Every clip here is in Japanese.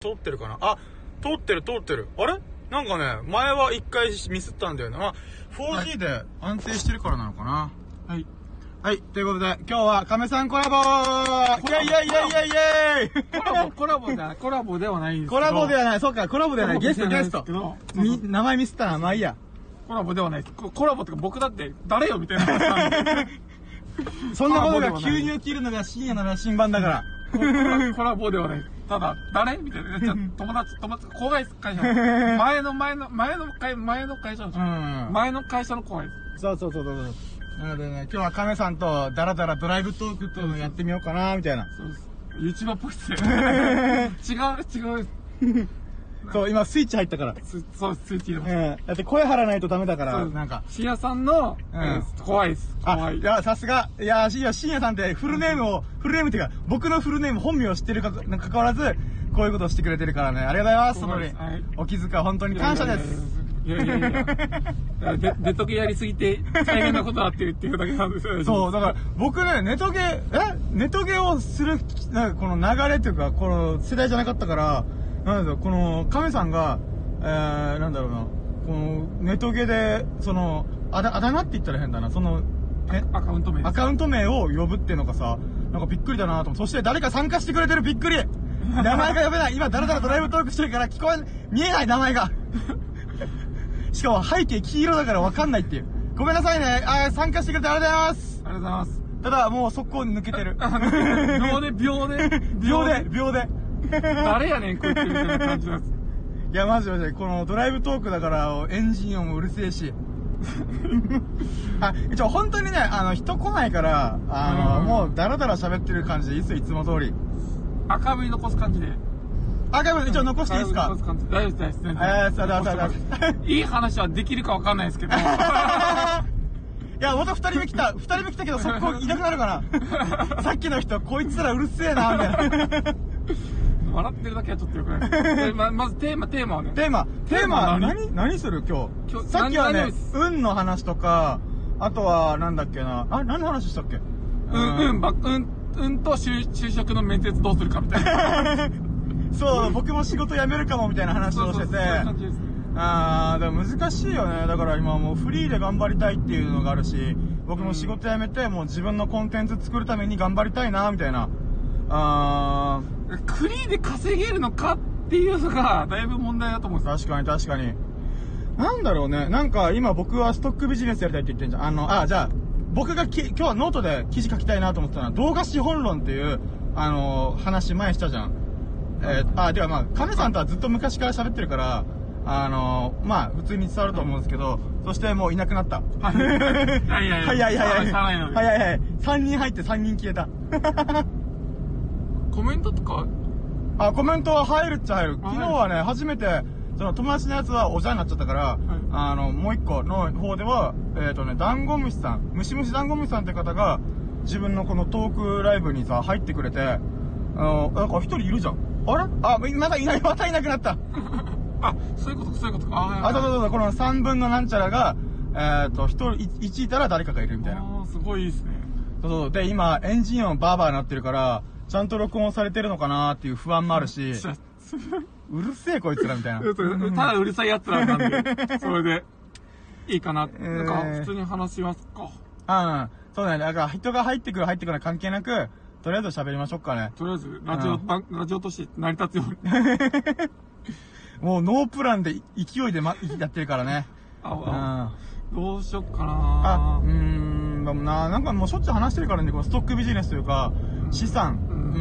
通ってるかな？あ、通ってる通ってる。あれ？なんかね、前は一回ミスったんだよね。まあ、4G で安定してるからなのかな？はい。はい、ということで、今日は亀さんコラボーイェイイェイイェイイェイイェイコラボ、コラボじゃない、コラボではないんですけど。コラボではない、そうか、コラボではない、ゲストゲスト名前ミスったな、まあいいや。コラボではない。ココラボってか僕だって誰よみたいな。そんなことが急に起きるのが深夜の羅針盤だから。コラボではない。ただ、誰？みたいな。じゃあ友達、友達、後輩会社の。前の前の、前の会、前の会社のう。ん。前の会社の後輩です。そうそうそうそうそう。なのでね、今日は亀さんとダラダラドライブトークっていうのやってみようかな、みたいな。そうです。YouTuber っぽいっすね。違う、違う。そう、今スイッチ入ったから。すそうスイッチ入れまうん。だって声張らないとダメだから、す。なんか。シアさんの、うんえー怖いです。怖あ、い。いや、さすが。いや、いや、深夜さんってフルネームを、フルネームっていうか、僕のフルネーム、本名を知ってるか、かかわらず、こういうことをしてくれてるからね。ありがとうございます、そうですはい。お気遣い、本当に感謝です。いやいやいやいや。デデトゲやりすぎて大変なことだって言ってるだけなんですよ。そう、だから、僕ね、ネトゲ、え？ネトゲをする、なんかこの流れっていうか、この世代じゃなかったから、なんだろう、この、亀さんが、えー、なんだろうな、この、ネトゲで、その、あだ、あだ名って言ったら変だな、その、え、アカウント名。アカウント名を呼ぶっていうのがさ、なんかびっくりだなと思って。そして誰か参加してくれてるびっくり 名前が呼べない今だらだらドライブトークしてるから聞こえ、見えない名前が しかも背景黄色だからわかんないっていう。ごめんなさいね。あー参加してくれてありがとうございます。ありがとうございます。ただ、もう速攻抜けてる。秒で、秒で、秒で、秒で。誰やねん、こいつみたいな感じです。いや、マジマジ。このドライブトークだから、エンジン音もうるせえし。あ、一応本当にね、あの、人来ないから、あの、うんもうダラダラ喋ってる感じでいいっすよ、いつも通り。赤身残す感じで。あ、でも一応残していいですか？残す感じで大丈夫です、大丈夫です。いい話はできるかわかんないですけど。いや、また二人目来た。二人目来たけど、速攻いなくなるかな。さっきの人、こいつらうるせえな、みたいな。笑ってるだけはちょっとよくないです。でままずテーマ、テーマはね。テーマ、テーマ、テーマ何、何？する？今日。今日さっきはね何何です、運の話とか、あとは、なんだっけな。あ、何の話したっけ？うん、うん、ば、うん、うんと就就職の面接どうするかみたいな。そう、僕も仕事辞めるかもみたいな話をしててそういう感じですね。あー、でも難しいよね。だから今もうフリーで頑張りたいっていうのがあるし、僕も仕事辞めて、もう自分のコンテンツ作るために頑張りたいな、みたいな。あクリーで稼げるのかっていうのが、だいぶ問題だと思うんー、ですよ。確かに確かに。なんだろうね。なんか今僕はストックビジネスやりたいって言ってんじゃん。あの、あ、じゃあ、僕がき今日はノートで記事書きたいなと思ってたのは、動画資本論っていう、あの、話前したじゃん。えー、あ、ではまあ、亀さんとはずっと昔から喋ってるから、あの、まあ、普通に伝わると思うんですけど、そしてもういなくなった。はい。いやいやいや。早い早い早い。しゃあないので早い早い。3人入って3人消えた。コメントとか、あ、コメントは入るっちゃ入る。あ昨日はね、初めて、その友達のやつはおじゃになっちゃったから、あの、もう一個の方では、えっ、とね、ダンゴムシさん、ムシムシダンゴムシさんって方が、自分のこのトークライブにさ、入ってくれて、あの、なんか一人いるじゃん。あれ？あ、まだいない、またいなくなった。あ、そういうことか、そういうことか。あ、そうそうそう、この3分のなんちゃらが、えっ、と、一人、い1いたら誰かがいるみたいな。ああ、すごいいいですね。そうそう。で、今、エンジン音バーバーなってるから、ちゃんと録音されてるのかなっていう不安もあるし、うるせえこいつらみたいな。ただうるさい奴らなんで、それで、いいかな。えーなんか、普通に話しますか。うん。そうだね。だから人が入ってくる入ってくる関係なく、とりあえず喋りましょうかね。とりあえず、ラジオ、うんばラジオとして成り立つように。もうノープランで勢いでま、やってるからね。あうん。ああ、どうしよっかうーな。ん、でもな、なんかもうしょっちゅう話してるからね、このストックビジネスというか、資産。ううん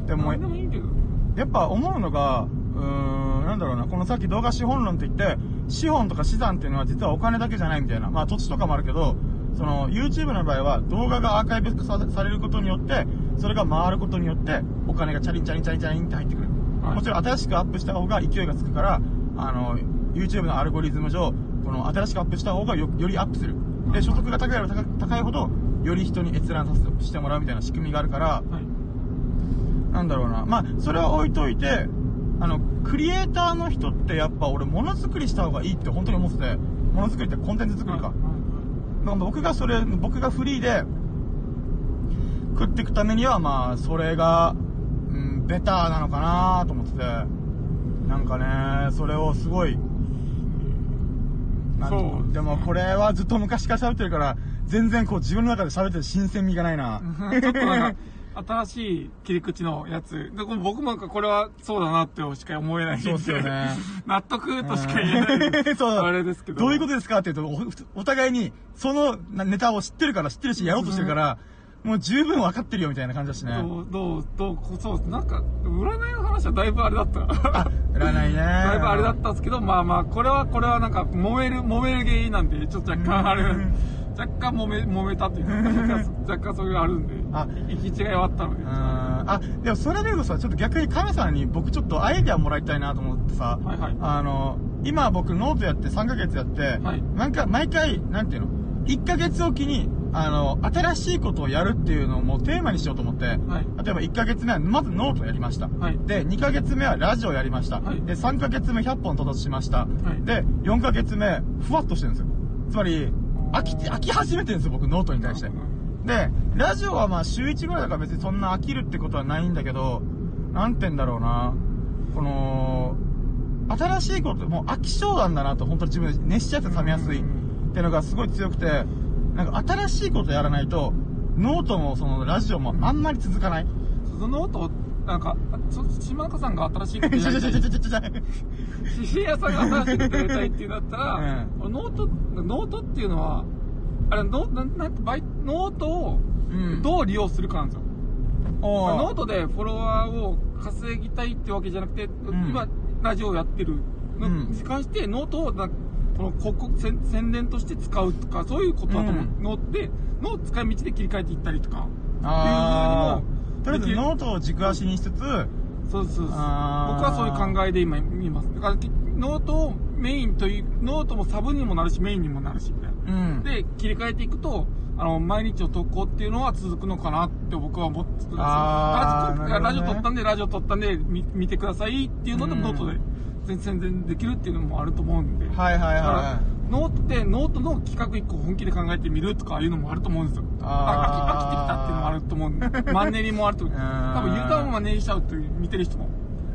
ーん。でも何、でもいいけど。やっぱ思うのが、うーん、なんだろうな、このさっき動画資本論って言って、資本とか資産っていうのは実はお金だけじゃないみたいな。まあ土地とかもあるけど、その YouTube の場合は動画がアーカイブさされることによって、それが回ることによって、お金がチャリンチャリンチャリンチャリンって入ってくる。はいもちろん新しくアップした方が勢いがつくから、あの、YouTube のアルゴリズム上、この新しくアップした方がよよりアップする。で、所得が高い高い高いほど、より人に閲覧させてしてもらうみたいな仕組みがあるから、はい。なんだろうな。まあ、それは置いといて、あの、クリエイターの人ってやっぱ俺、ものづくりした方がいいって本当に思ってて、ものづくりってコンテンツ作りか。はいまあ僕がそれ、僕がフリーで食っていくためには、まあ、それが、うん、ベターなのかなと思ってて、なんかね、それをすごい、そうでもこれはずっと昔から喋ってるから、全然こう自分の中で喋ってる新鮮味がないな。ちょっとなんか、新しい切り口のやつ。で僕もなんかこれはそうだなってしか思えないんで。そうっすよね 納得としか言えない。そうあれですけど。どういうことですかって言うと、おお互いに、そのなネタを知ってるから、知ってるし、やろうとしてるから、もう十分分かってるよみたいな感じだしね。どう、どう、どう、そう、なんか、占いの話はだいぶあれだった。占いね。だいぶあれだったんですけど、まあまあ、これは、これはなんか、揉める、揉める原因なんで、ちょっと若干あれ、若干揉め、揉めたっていうか、若干 若干そういうのあるんで、あ行き違いはあったので。うーんあ、でもそれで言うとさ、ちょっと逆に亀さんに僕ちょっとアイデアもらいたいなと思ってさ、はいはいあの、今僕ノートやって3ヶ月やって、はい毎回、毎回、なんていうの？?1 ヶ月おきに、あの、新しいことをやるっていうのをもうテーマにしようと思って、はい例えば1ヶ月目はまずノートやりました。はいで、2ヶ月目はラジオやりました。はいで、3ヶ月目100本到達しました。いで、4ヶ月目、ふわっとしてるんですよ。つまり、飽きて、飽き始めてるんですよ、僕、ノートに対して。で、ラジオはまあ週1ぐらいだから別にそんな飽きるってことはないんだけど、なんて言うんだろうな。この、新しいこと、もう飽き性なんだなと、本当に自分で熱しちゃって冷めやすいっていうのがすごい強くて、なんか新しいことやらないと、ノートもそのラジオもあんまり続かない。そのノート、なんか、島中さんが新しいことやりたいシシ屋さんが新しいことやりたいっていうんだったら、ノート、ノートっていうのは、あれ、ノなんなんてバイノートをうんどう利用するかなんですよ。おーノートでフォロワーを稼ぎたいってわけじゃなくて、ん今、ラジオをやってるのうんに関して、ノートをなこの広告宣、宣伝として使うとか、そういうことだと思う。うんノートで、の使い道で切り替えていったりとか。あっていうのもーとりあえずノートを軸足にしつつ、そうそうそう。僕はそういう考えで今います。だから、ノートをメインという、ノートもサブにもなるし、メインにもなるし、みたいな。うん。で、切り替えていくと、あの、毎日の投稿っていうのは続くのかなって僕は思ってたんですよ。ねラジオ撮ったんで、ラジオ撮ったんで、み見てくださいっていうので、うんノートで全宣伝できるっていうのもあると思うんで。はいはいだからはノートって、ノートの企画一個本気で考えてみるとかいうのもあると思うんですよ。あー飽きてきたっていうのもあると思うんで。マンネリもあると思う。うん多分ユーザーもマンネリしちゃうって見てる人も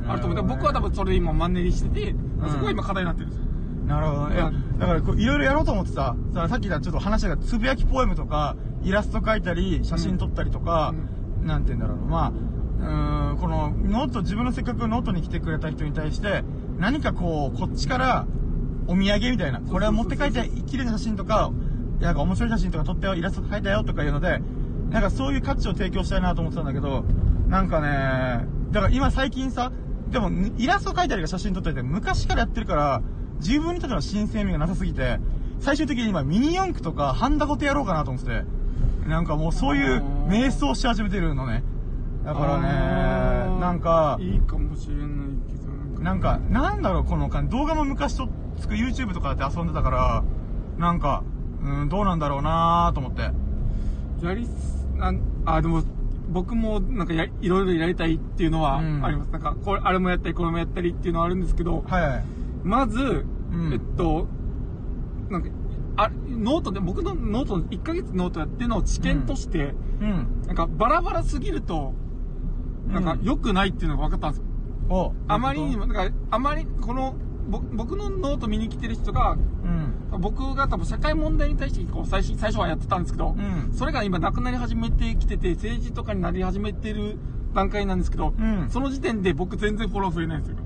あると思う。だから僕は多分それで今マンネリしてて、そこが今課題になってるんですよ。い。なるほどね。だからこういろいろやろうと思ってさ、ささっき言ったちょっと話がつぶやきポエムとか、イラスト描いたり、写真撮ったりとか、なんて言うんだろうな。まあ、うーん、このノート、自分のせっかくノートに来てくれた人に対して、何かこう、こっちから、お土産みたいな、これは持って帰って、綺麗な写真とか、なんか面白い写真とか撮ったよ、イラスト描いたよとかいうので、なんかそういう価値を提供したいなと思ってたんだけど、なんかね、だから今最近さ、でもイラスト描いたりとか写真撮ったりって昔からやってるから、自分にとっての新鮮味がなさすぎて、最終的に今ミニ四駆とかハンダゴテやろうかなと思ってて、なんかもうそういう瞑想し始めてるのね。だからね、なんか、いいかもしれないけど、なんか、なんだろう、この感じ。動画も昔とつく YouTube とかで遊んでたから、なんか、うん、どうなんだろうなと思って。やりす、なん、あ、でも、僕もなんかや、いろいろやりたいっていうのはうんあります。なんか、これ、あれもやったり、これもやったりっていうのはあるんですけど、はいはい。まず、うんえっと、なんか、あ、ノートで、僕のノートの、1ヶ月ノートやっての知見として、うん。なんか、バラバラすぎると、なんかう、ん良くないっていうのが分かったんですよ。おあまりにも、なんか、あまり、この、ぼ僕のノート見に来てる人が、うん。僕が多分社会問題に対してこう最初最初はやってたんですけど、うんそれが今なくなり始めてきてて、政治とかになり始めてる段階なんですけど、うんその時点で僕全然フォロー増えないんですよ。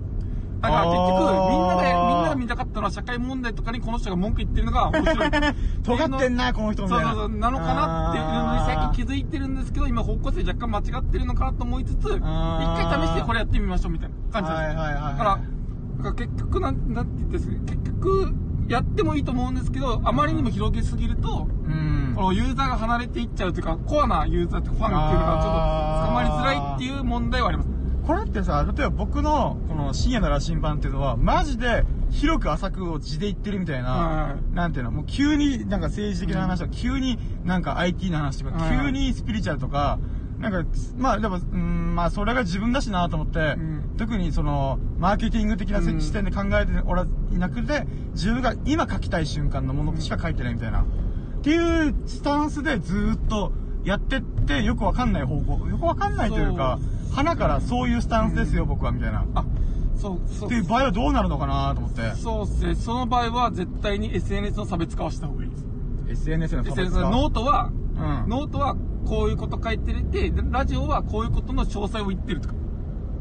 だから結局、みんなが、みんなが見たかったのは社会問題とかにこの人が文句言ってるのが面白い。尖ってんな、この人みたいな。そうそうそう、なのかなっていうのに最近気づいてるんですけど、今方向性若干間違ってるのかなと思いつつ、一回試してこれやってみましょうみたいな感じです。はいはいはいだから、から結局なん、なんて言ってですね、結局、やってもいいと思うんですけど、あまりにも広げすぎると、うん。このユーザーが離れていっちゃうというか、コアなユーザーってファンっていうのがちょっと捕まりづらいっていう問題はあります。これってさ、例えば僕のこの深夜の羅針盤っていうのは、マジで広く浅くを地で言ってるみたいな、はなんていうの、もう急になんか政治的な話とか、急になんか IT の話とか、はい。急にスピリチュアルとか、なんか、まあでも、うん、まあそれが自分だしなと思って、うん。特にその、マーケティング的な視点で考えておらいなくて、自分が今書きたい瞬間のものしか書いてないみたいな。っていうスタンスでずーっとやってって、よくわかんない方向、よくわかんないというか、ハナからそういうスタンスですよ、僕は、みたいな。あ、そう、そう。っていう場合はどうなるのかなと思って。そうっすね。その場合は絶対に SNS の差別化をした方がいいです。SNS の差別 SNS 化。のノートは、うんノートはこういうこと書いてて、でラジオはこういうことの詳細を言ってるとか。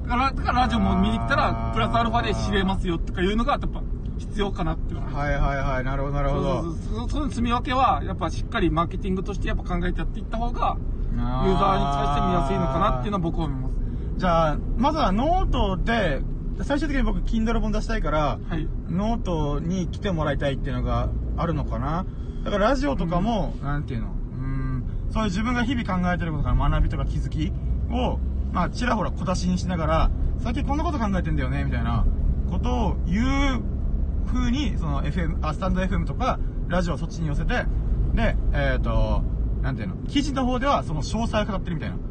だから、だからラジオも見に来たあら、ープラスアルファで知れますよとかいうのが、やっぱ必要かなっていうのがはいはいはい、なるほどなるほど。そうそうそうその棲み分けは、やっぱしっかりマーケティングとしてやっぱ考えてやっていった方が、ユーザーに対して見やすいのかなっていうのは僕は思います。じゃあ、まずはノートで、最終的に僕、Kindle 本出したいから、はい。ノートに来てもらいたいっていうのがあるのかな。だからラジオとかも、なんていうの、うーん、そういう自分が日々考えてることから学びとか気づきを、まあ、ちらほら小出しにしながら、最近こんなこと考えてんだよね、みたいなことを言う風に、その FM、あ、スタンド FM とか、ラジオをそっちに寄せて、で、えっ、と、なんていうの、記事の方ではその詳細を語ってるみたいな。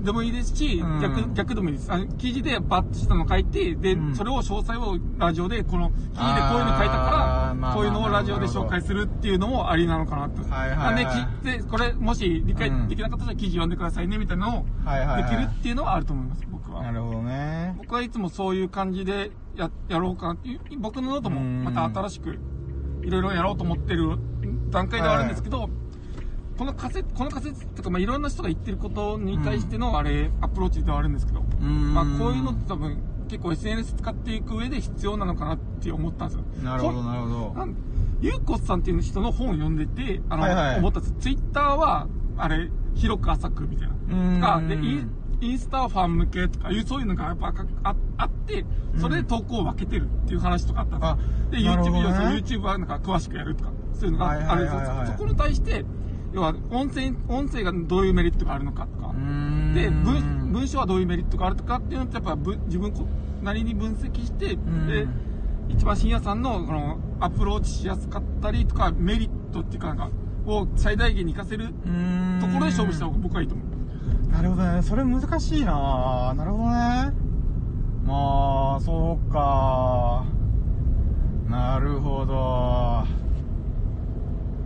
でもいいですし、うん逆、逆でもいいです。あの、記事でバッとしたの書いて、で、うんそれを詳細をラジオで、この、記事でこういうの書いたあーまあから、こういうのをラジオで紹介するっていうのもありなのかなと。はいはいはいなんで、きで、これ、もし理解できなかったら記事読んでくださいね、みたいなのを、はいはいはいできるっていうのはあると思います、僕は。なるほどね。僕はいつもそういう感じでや、やろうかなっていう、僕のノートもまた新しく、いろいろやろうと思ってる段階ではあるんですけど、この仮説、この仮説っていうか、まあ、いろんな人が言ってることに対しての、あれ、アプローチではあるんですけど、んまあ、こういうのって多分、結構 SNS 使っていく上で必要なのかなって思ったんですよ。なるほど、なるほど。ゆうこさんっていう人の本を読んでて、あの、はいはい思ったんです。ツイッターは、あれ、広く浅くみたいな。うんとか、で、インスタはファン向けとかいう、そういうのがやっぱかああって、それで投稿を分けてるっていう話とかあったんですよ。で、あなるほ YouTube、どね YouTube はなんか詳しくやるとか、そういうのがあるんですよ。そこに対して、要は、音声、音声がどういうメリットがあるのかとかで、文、文章はどういうメリットがあるとかっていうのってやっぱぶ自分こなりに分析して、んで、一番深夜さんのこのアプローチしやすかったりとか、メリットっていうかなんか、を最大限に活かせるところで勝負した方が僕はいいと思う。なるほどね。それ難しいななるほどね。まあ、そうか。なるほど。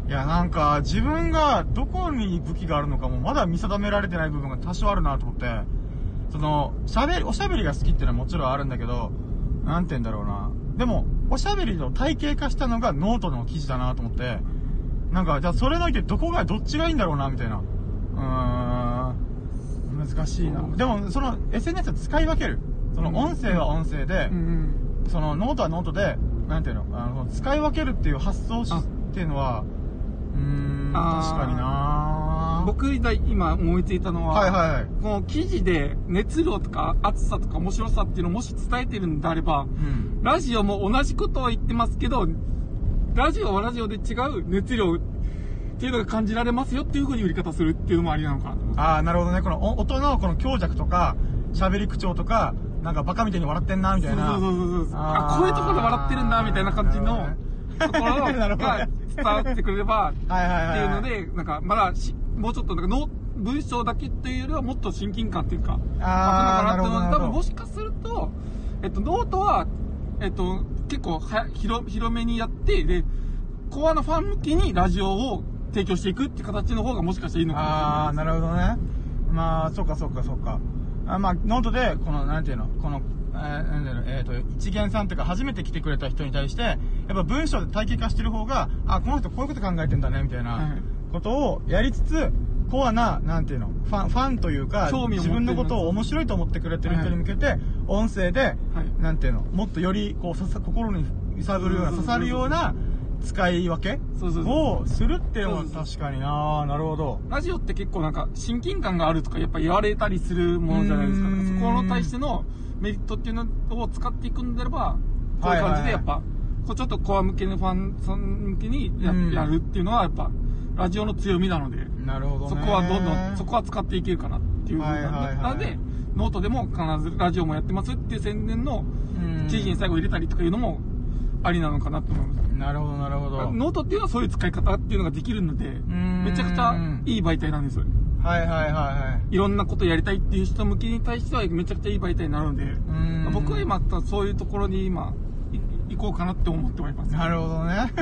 いや、なんか、自分がどこに武器があるのかもまだ見定められてない部分が多少あるなと思って、その、喋り、おしゃべりが好きっていうのはもちろんあるんだけど、なんて言うんだろうな。でも、おしゃべりの体系化したのがノートの記事だなと思って、なんか、じゃあそれのいてどこが、どっちがいいんだろうな、みたいな。うーん。難しいな。でも、その、SNS は使い分ける。その、音声は音声で、うんその、ノートはノートで、なんていうの、あの、使い分けるっていう発想しあっていうのは、うーん、確かにな僕が今思いついたのは、はいはいはい。この記事で熱量とか熱さとか面白さっていうのをもし伝えてるんであれば、うん。ラジオも同じことを言ってますけど、ラジオはラジオで違う熱量っていうのが感じられますよっていう風に売り方するっていうのもありなのかなと思う。ああ、なるほどね。このお音のこの強弱とか、喋り口調とか、なんかバカみたいに笑ってんな、みたいな。そうそうそうそうあこういうところで笑ってるんだ、みたいな感じのところが 伝わってくれれば。っていうので、なんか、まだし、もうちょっと、なんか、の文章だけっていうよりは、もっと親近感っていうか、あー湧くのかなって多分、もしかすると、えっと、ノートは、えっと、結構は、広、広めにやって、で、コアなファン向けにラジオを提供していくっていう形の方がもしかしたらいいのかなああ、なるほどね。まあ、そうかそうかそうか。あまあ、ノートで、この、なんていうの、この、えー、なんていうの、えっ、と、一見さんっていうか、初めて来てくれた人に対して、やっぱ文章で体系化してる方が、あ、この人こういうこと考えてんだね、みたいなはい。ことをやりつつ、コアな、なんていうの、ファン、ファンというか、自分のことを面白いと思ってくれてる人に向けて、音声で、はい。なんていうの、もっとより、こう、ささ心に揺さぶるような、刺さるような使い分けをするっていうのは確かにななるほど。ラジオって結構なんか親近感があるとかやっぱ言われたりするものじゃないですか。そこの対してのメリットっていうのを使っていくんであれば、こういう感じでやっぱ、こうちょっとコア向けのファンさん向けにや,、るっていうのはやっぱ、ラジオの強みなので、なるほどね。そこはどんどん、そこは使っていけるかなっていう部分はいはいはいなので、ノートでも必ずラジオもやってますっていう宣伝のうん記事に最後入れたりとかいうのもありなのかなと思います。なるほど、なるほど。ノートっていうのはそういう使い方っていうのができるので、んめちゃくちゃいい媒体なんですよ。はいはいはいはい。いろんなことやりたいっていう人向けに対してはめちゃくちゃいい媒体になるので、ん僕は今、そういうところに今、い行こうかなって思ってはいます。なるほどね。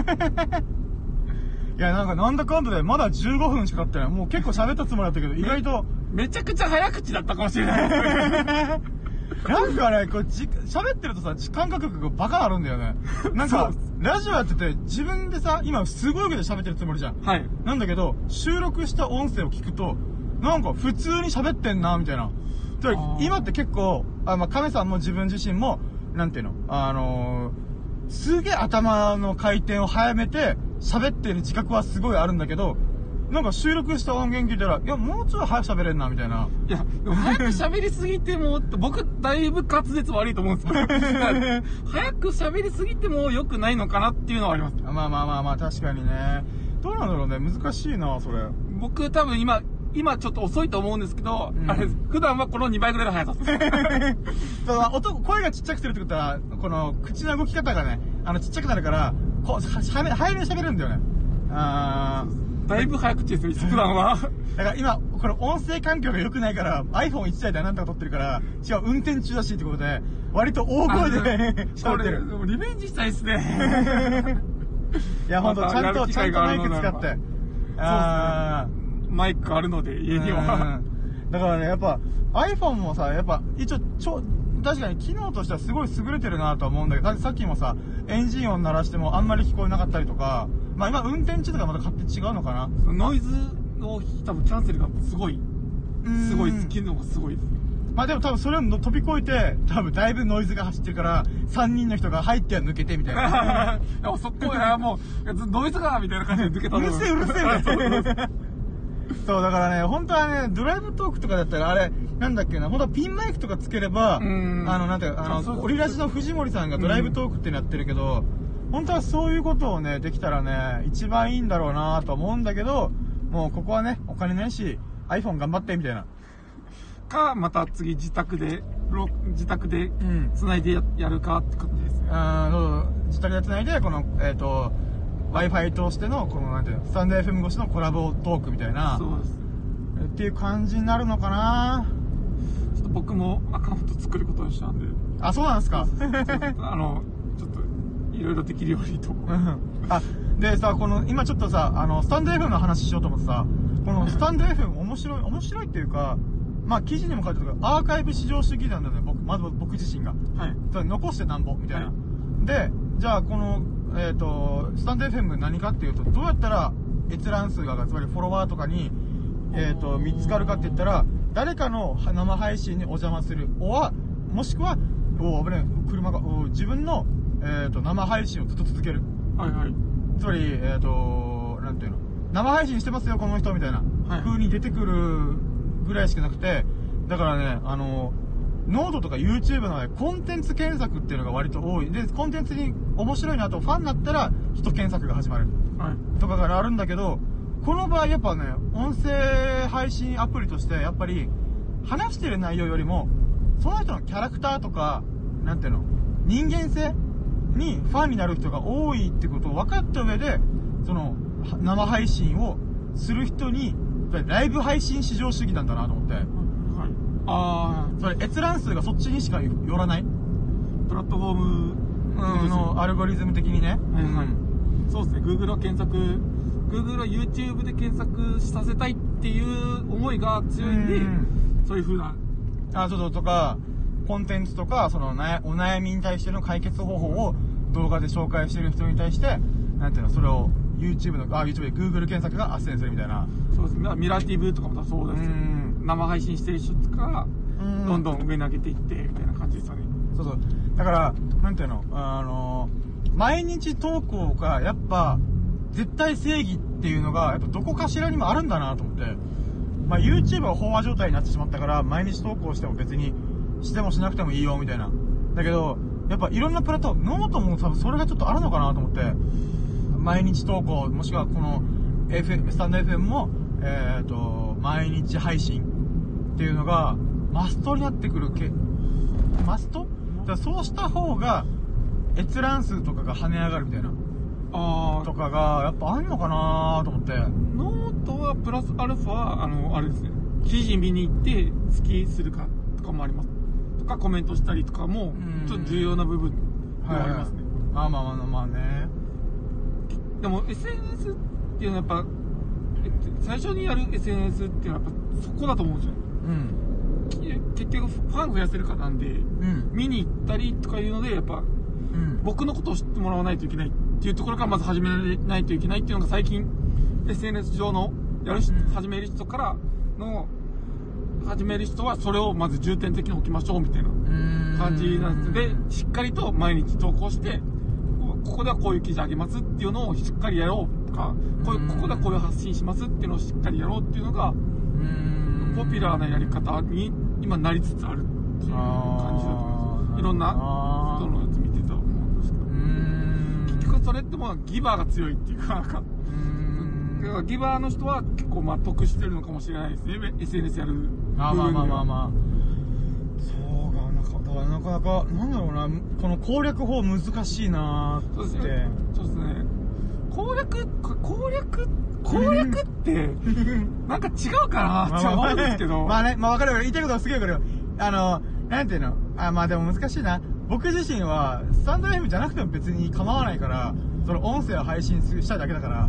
い いや、なんか、なんだかんだで、まだ15分しか経ってない。もう結構喋ったつもりだったけど、意外と、めちゃくちゃ早口だったかもしれない。なんかね、こう、じ、喋ってるとさ、時間感覚がバカなるんだよね。なんかラジオやってて、自分でさ、今すごいけど喋ってるつもりじゃん。はい。なんだけど、収録した音声を聞くと、なんか普通に喋ってんな、みたいな。つ今って結構、あ、まあ、亀さんも自分自身も、なんていうの、あのー、すげえ頭の回転を早めて、喋ってる自覚はすごいあるんだけど、なんか収録した音源聞いたら、いや、もうちょい早く喋れんな、みたいな。いや、でも早く喋りすぎても、僕、だいぶ滑舌悪いと思うんですけど、早く喋りすぎても良くないのかなっていうのはあります。まあまあまあまあ、確かにね。どうなんだろうね、難しいな、それ。僕、多分今、今ちょっと遅いと思うんですけど、うんあれ、普段はこの2倍ぐらいの速さです。そう、音、声がちっちゃくするってことは、この、口の動き方がね、あの、ちっちゃくなるから、こう、は、しゃべ、早めに喋るんだよね。あー。だいぶ早口ですよ、普段は。だから今、これ音声環境が良くないから、iPhone1 台でなんとか撮ってるから、違う、運転中だしってことで、割と大声でこ喋ってれ、る。でもリベンジしたいですね。いや、ほんと、ちゃんと、ちゃんとマイク使って。あー。マイクあるので、家には。うんだからね、やっぱ iPhone もさ、やっぱ一応ちょ、確かに機能としてはすごい優れてるなとは思うんだけど、だってさっきもさ、エンジン音鳴らしてもあんまり聞こえなかったりとか、まあ今運転中とかまた勝手に違うのかなノイズの多分キャンセルがすごい、すごいです。機能がすごいです。まあでも多分それを飛び越えて、多分だいぶノイズが走ってるから、3人の人が入っては抜けてみたいな。いや、そこや、もう、ノイズがみたいな感じで抜けたうるせえうるせえみたいなそう、だからね、本当はね、ドライブトークとかだったら、あれ、なんだっけな、本当はピンマイクとかつければ、あんの、なんていうか、あの、リラジの藤森さんがドライブトークってのやってるけど、本当はそういうことをね、できたらね、一番いいんだろうなと思うんだけど、もうここはね、お金ないし、iPhone 頑張って、みたいな。か、また次自宅で、ロ自宅でうん。繋いでややるかって感じですね。う自宅で繋いで、この、えっ、と、Wi-Fi 通しての、この、なんていうの、スタンド FM 越しのコラボトークみたいな、そうです。っていう感じになるのかなちょっと僕もアカウント作ることにしたんで、あ、そうなんですかあの、いろいろできるようにと。うんあ、でさ、この、今ちょっとさ、あの、スタンド FM の話しようと思ってさ、このスタンド FM 面白い、面白いっていうか、まあ記事にも書いてあるけど、アーカイブ至上主義なんだよね、僕、まず僕自身が。はい。残してなんぼ、みたいな。はで、じゃあこの、えっ、と、スタンド FM 何かっていうと、どうやったら閲覧数が、つまりフォロワーとかに、えっ、と、見つかるかって言ったら、誰かの生配信にお邪魔する。おは、もしくは、お危ねえ、車が、お自分の、えっ、と、生配信をずっと続ける。はいはい。つまり、えっ、と、なんていうの、生配信してますよ、この人、みたいな、はい風に出てくるぐらいしかなくて、だからね、あの、ノートとか YouTube のね、コンテンツ検索っていうのが割と多い。で、コンテンツに面白いなと、ファンになったら、人検索が始まる。はい。とかがあるんだけど、この場合やっぱね、音声配信アプリとして、やっぱり、話してる内容よりも、その人のキャラクターとか、なんていうの、人間性にファンになる人が多いってことを分かった上で、その、は生配信をする人に、ライブ配信至上主義なんだなと思って。はい。あそれ閲覧数がそっちにしか寄らない、ー、プラットフォーム、うん、のアルゴリズム的にね。はいはい。うんそうですね、Google は検索、Google は YouTube で検索させたいっていう思いが強いんで、うん。そういう風な、あ、そうそう、とか、コンテンツとか、そのなお悩みに対しての解決方法を動画で紹介してる人に対して、なんていうの、それを YouTube の、あ、YouTube で Google 検索が斡旋するみたいな。そうですね、ミラー TV とかもそうです生配信してる人とか、うんどんどん上に上げていって、みたいな感じですよね。そうそう。だから、なんていうの、あの、毎日投稿がやっぱ、絶対正義っていうのが、やっぱどこかしらにもあるんだなと思って。まあ YouTube は飽和状態になってしまったから、毎日投稿しても別に、してもしなくてもいいよ、みたいな。だけど、やっぱいろんなプラットフォーム、ノートも多分それがちょっとあるのかなと思って、毎日投稿、もしくはこの、F、スタンド FM も、えっ、と、毎日配信っていうのが、マストになってくるけ、マスト？だそうした方が、閲覧数とかが跳ね上がるみたいな、あとかが、やっぱあんのかなと思って。ノートはプラスアルファ、あの、あれですね、記事見に行って好きするかとかもあります。とかコメントしたりとかもうん、ちょっと重要な部分ではありますね。まあまあまあまあね。でも SNS っっていうのはやっぱ、えっと最初にやる SNS っていうのはやっぱそこだと思うんですよ。うん。き結局ファン増やせるかなんで、うん。見に行ったりとかいうので、やっぱうん。僕のことを知ってもらわないといけないっていうところからまず始めないといけないっていうのが最近 SNS 上のやる人、うん始める人からの始める人はそれをまず重点的に置きましょうみたいなうん。感じなんでしっかりと毎日投稿してこここではこういう記事あげますっていうのをしっかりやろうとかこうここではこういう発信しますっていうのをしっかりやろうっていうのがうん。ポピュラーなやり方に今なりつつあるっていう感じだと思いますいろんな人のやつ見てたと思うんですけど。うん。結局それってもうギバーが強いっていうかギバーの人は結構まあ得してるのかもしれないですね。SNS やる部分ではまあまあまあまあまあ。そうかなんかだからなかなかなんだろうなこの攻略法難しいなーって。そうですね。そうですね攻略こ攻略攻略ってなんか違うかなって思うんですけど、まあね、まあわかるわかる。言いたいことはすげえわかるよ。あの、なんていうの？あ、まあでも難しいな。僕自身は、スタンド FM じゃなくても別に構わないから、その音声を配信したいだけだから、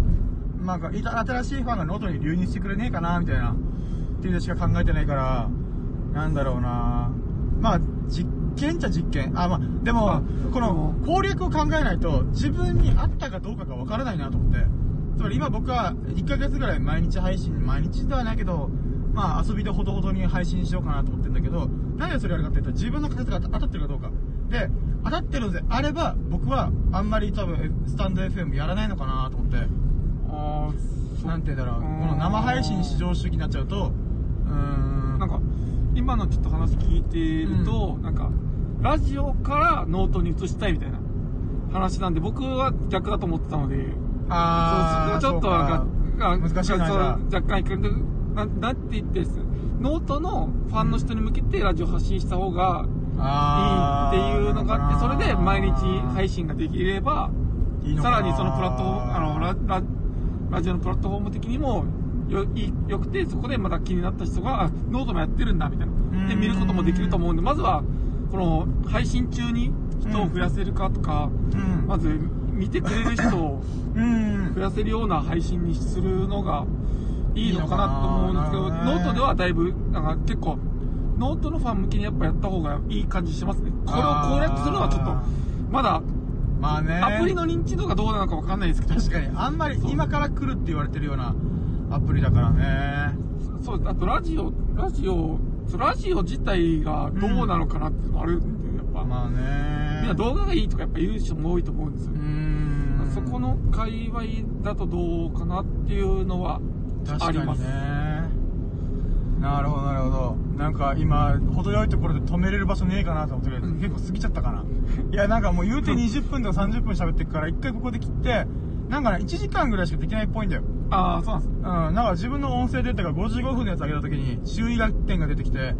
なんか、新しいファンがノートに流入してくれねえかな、みたいな、っていうのしか考えてないから、なんだろうなまあ、実験っちゃ実験。あ、まあ、でも、この攻略を考えないと、自分に合ったかどうかがわからないなと思って。つまり今僕は1ヶ月ぐらい毎日配信、毎日ではないけど、まあ遊びでほどほどに配信しようかなと思ってるんだけど、なんでそれやるかっていうと自分の仮説が当たってるかどうか。で、当たってるのであれば、僕はあんまり多分スタンド FM やらないのかなと思って。なんて言うんだろう。この生配信至上主義になっちゃうと、うーん。なんか今のちょっと話聞いてると、なんかラジオからノートに移したいみたいな話なんで僕は逆だと思ってたのであー、そうちょっとなんか。あ難しいな。若干いくんでななんて言ってノートのファンの人に向けてラジオ発信した方がいいっていうのがあってそれで毎日配信信ができればさらにそのプラットフォームあのラララジオのプラットフォーム的にもよよくてそこでまた気になった人があノートもやってるんだみたいなでうん見ることもできると思うんでまずはこの配信中に人を増やせるかとか、うん。まず見てくれる人をうん。増やせるような配信にするのがいいのかなと思うんですけどノートではだいぶなんか結構ノートのファン向けにやっぱやった方がいい感じしますねこれを攻略するのはちょっとまだまあね。アプリの認知度がどうなのかわかんないですけど確かに、あんまり今から来るって言われてるようなアプリだからね。そうあとラジオラジオラジオ自体がどうなのかなっていうのがあるんでやっぱ、まあね。みんな動画がいいとかやっぱ言う人も多いと思うんですようー、ん。そこの界隈だとどうかなっていうのはありますね。なるほど、なるほど。なんか今、程よいところで止めれる場所ねえかなと思ってるけど、結構過ぎちゃったかな。いや、なんかもう言うて20分とか30分喋ってくから、一回ここで切って、なんかね、1時間ぐらいしかできないっぽいんだよ。ああそうなんですうん、なんか自分の音声データが55分のやつ上げた時に注意点が出てきて、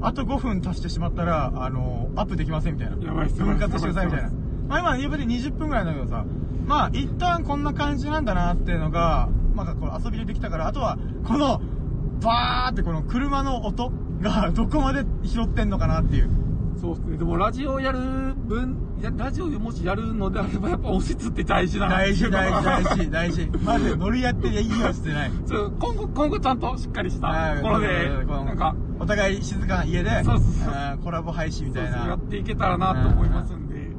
あと5分足してしまったら、あの、アップできませんみたいな。やばいっす分割してくださいみたいな。まあ今、言うて20分ぐらいだけどさ、まあ一旦こんな感じなんだなっていうのが、まあこう遊びでできたから、あとは、この、バーってこの車の音がどこまで拾ってんのかなっていう。そうですねでもラジオやる分やラジオもしやるのであればやっぱ音質って大事だな大事、大事、大事事、大事。マジでノリやっていいよしてない。そう今後今後ちゃんとしっかりしたはいところでなんかお互い静かな家で、そうそうそううんコラボ配信みたいなそうそうやっ。ていけたらなと思いますんで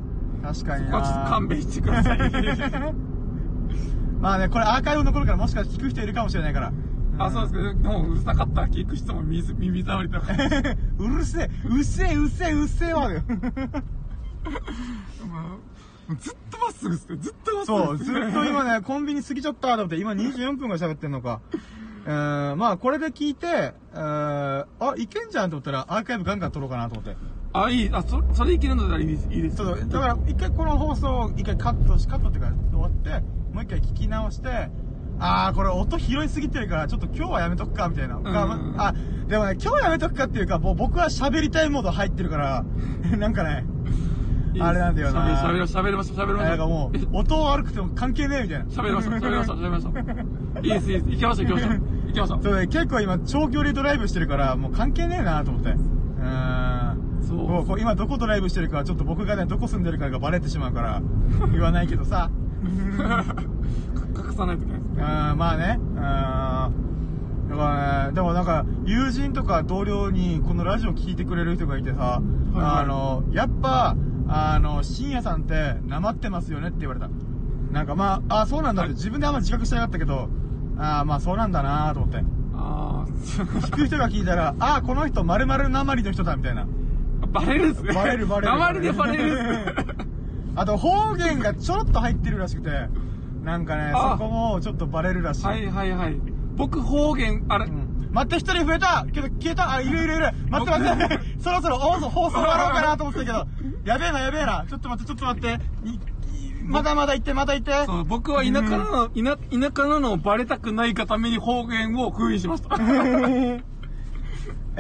確かにそこはちょっとな勘弁してください まあね、これアーカイブ残るからもしかして聞く人いるかもしれないから。あそうですけどでもうるさかったら聞く人も耳耳障りだか。ら うるせえ、うっせえ、うっせえ、うっせえわよ。ずっとまっすぐっすね。ずっとまっすぐそう、ずっと今ね、コンビニ過ぎちゃったと思って、今24分が喋ってんのか。えー、まあこれで聞いて、えー、あ、いけんじゃんと思ったらアーカイブガンガン撮ろうかなと思って。あいい。あそそれいけるのならいいです。いいですそう、だから一回この放送を一回カットし、カットっていうか終わって、もう一回聞き直して、あー、これ音拾いすぎてるから、ちょっと今日はやめとくか、みたいな。んあ、でもね、今日はやめとくかっていうか、もう僕は喋りたいモード入ってるから、なんかね、あれなんだよなしゃべりしゃべりましょうしゃべりましょうなんかもう、音悪くても関係ねえみたいな。喋りましょう、喋りましょう、喋りましょう。いいです、いいです。行きましょう、行きましょう。行きまし。そうね、結構今、長距離ドライブしてるから、もう関係ねえなと思って。うーん。そうもう今どこドライブしてるかはちょっと僕がね、どこ住んでるかがバレてしまうから、言わないけどさ。隠さないといけないですね。うん、まあね。うん。だからね、でもなんか、友人とか同僚にこのラジオ聞いてくれる人がいてさ、はいあの、やっぱ、あの、深夜さんって、なまってますよねって言われた。なんかまあ、あ、そうなんだって自分であんま自覚してなかったけど、ああ、まあそうなんだなと思って。あ 聞く人が聞いたら、ああ、この人〇〇なまりの人だみたいな。あ。バレるんですね。バレるバレる。鉛でバレるんですね。あと方言がちょろっと入ってるらしくて、なんかね、あ。そこもちょっとバレるらしい。はいはいはい。僕方言、あれ、うん。待って、一人増えた？けど消えた？あ、いるいるいる。待って待って。そろそろ放送、放送終わろうかなと思ってたけど、やべえなやべえな。ちょっと待って、ちょっと待って。まだまだ行って、まだ行って。そう僕は田舎なの、田田舎なのをバレたくないがために方言を封印しました。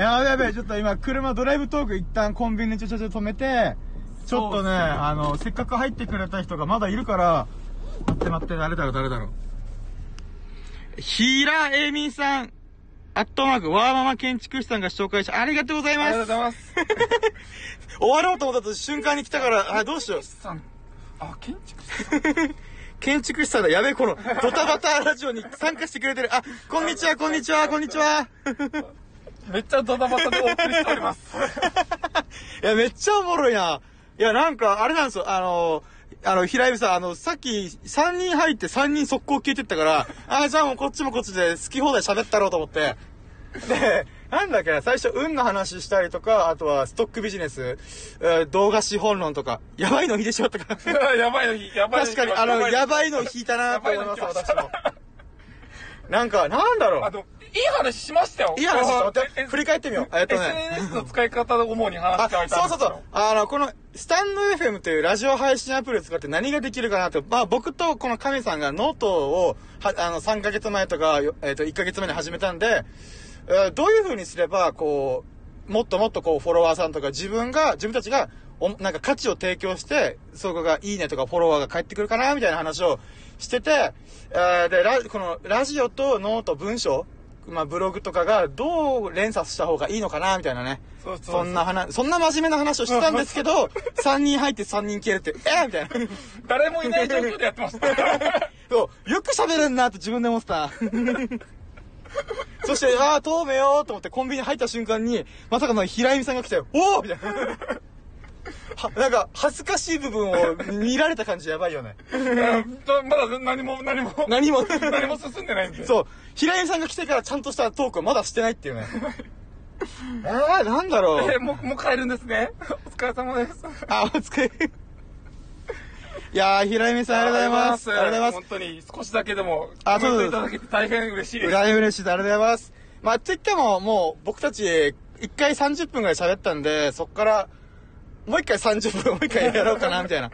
やべえやべえ、ちょっと今、車ドライブトーク一旦コンビニにちょちょちょ止めて、ちょっとね、あの、せっかく入ってくれた人がまだいるから、待って待って、誰だろう誰だろう。平恵美さん、アットマーク、ワーママ建築士さんが紹介し、ありがとうございます。ありがとうございます。終わろうと思った瞬間に来たから、あ、どうしよう。さん、あ、建築士さん。建築士さんだ。やべえ、この、ドタバタラジオに参加してくれてる。あ、こんにちは、こんにちは、こんにちは。めっちゃドタバタでお送りしております。いや、めっちゃおもろいな。いや、なんか、あれなんですよ。あの、あの、平井さん、あの、さっき、3人入って3人速攻消えてったから、あ、じゃあもうこっちもこっちで好き放題喋ったろうと思って。で、なんだっけな、最初、運の話したりとか、あとはストックビジネス、えー動画資本論とか、やばいの引いてしまったから。やばいの日、やばいの日。確かに、あの、やばいのの引いたなと思います、私も。なんか、なんだろう。いい話しましたよ。いい話した。待って、え振り返ってみよう。えっとね。SNS の使い方を主に話あしてあげたそうそうそう。あの、この、スタンド FM というラジオ配信アプリを使って何ができるかなって、まあ僕とこの亀さんがノートを、は、あの、3ヶ月前とか、よえっ、と、1ヶ月前に始めたんで、えーどういう風にすれば、こう、もっともっとこう、フォロワーさんとか自分が、自分たちが、おなんか価値を提供して、そこがいいねとかフォロワーが返ってくるかな、みたいな話をしてて、えーで、ラこのラジオとノート文章、まあブログとかがどう連鎖した方がいいのかな、みたいなね。そうそうそんな話、そんな真面目な話をしたんですけど、3人入って3人消えるって、えーみたいな。誰もいない状況でやってました。そうよく喋れんなって自分で思ってた。そして、ああ、透明よと思ってコンビニ入った瞬間に、まさかの平井美さんが来て、おおみたいな。は、なんか、恥ずかしい部分を見られた感じやばいよね。まだ何も、何も、何も。何も進んでないんで。そう。平井さんが来てからちゃんとしたトークをまだしてないっていうね。えー、なんだろうえ。もう、もう帰るんですね。お疲れ様です。あ、お疲れ。いやー、平井美さんありがとうございます。ありがとうございます本。当に少しだけでもあそうですいただけて大変嬉しいです。裏嬉しいです。ありがとうございます。まあ、って言っても、もう、僕たち、一回30分ぐらい喋ったんで、そっから、もう一回30分、もう一回やろうかな、みたいな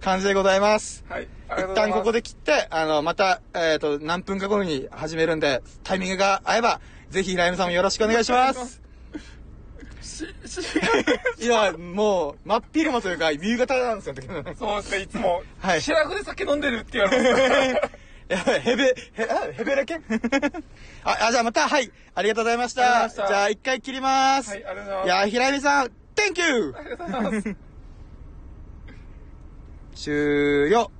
感じでございます。はい。一旦ここで切って、あの、また、えっ、と、何分か後に始めるんで、タイミングが合えば、ぜひ、ライムさんもよろしくお願いします。し、し、今、もう、真っ昼間というか、夕方なんですよ、そうですね、いつも、はいシラフで酒飲んでるって言われます。やばい、ヘベ、へ、あ、ヘベだけ あ、あ、じゃあまた、はい。ありがとうございました。したじゃあ、一回切ります。はい、ありがとうございます。いやー、平井さん、Thank you! ありがとうございます。終了。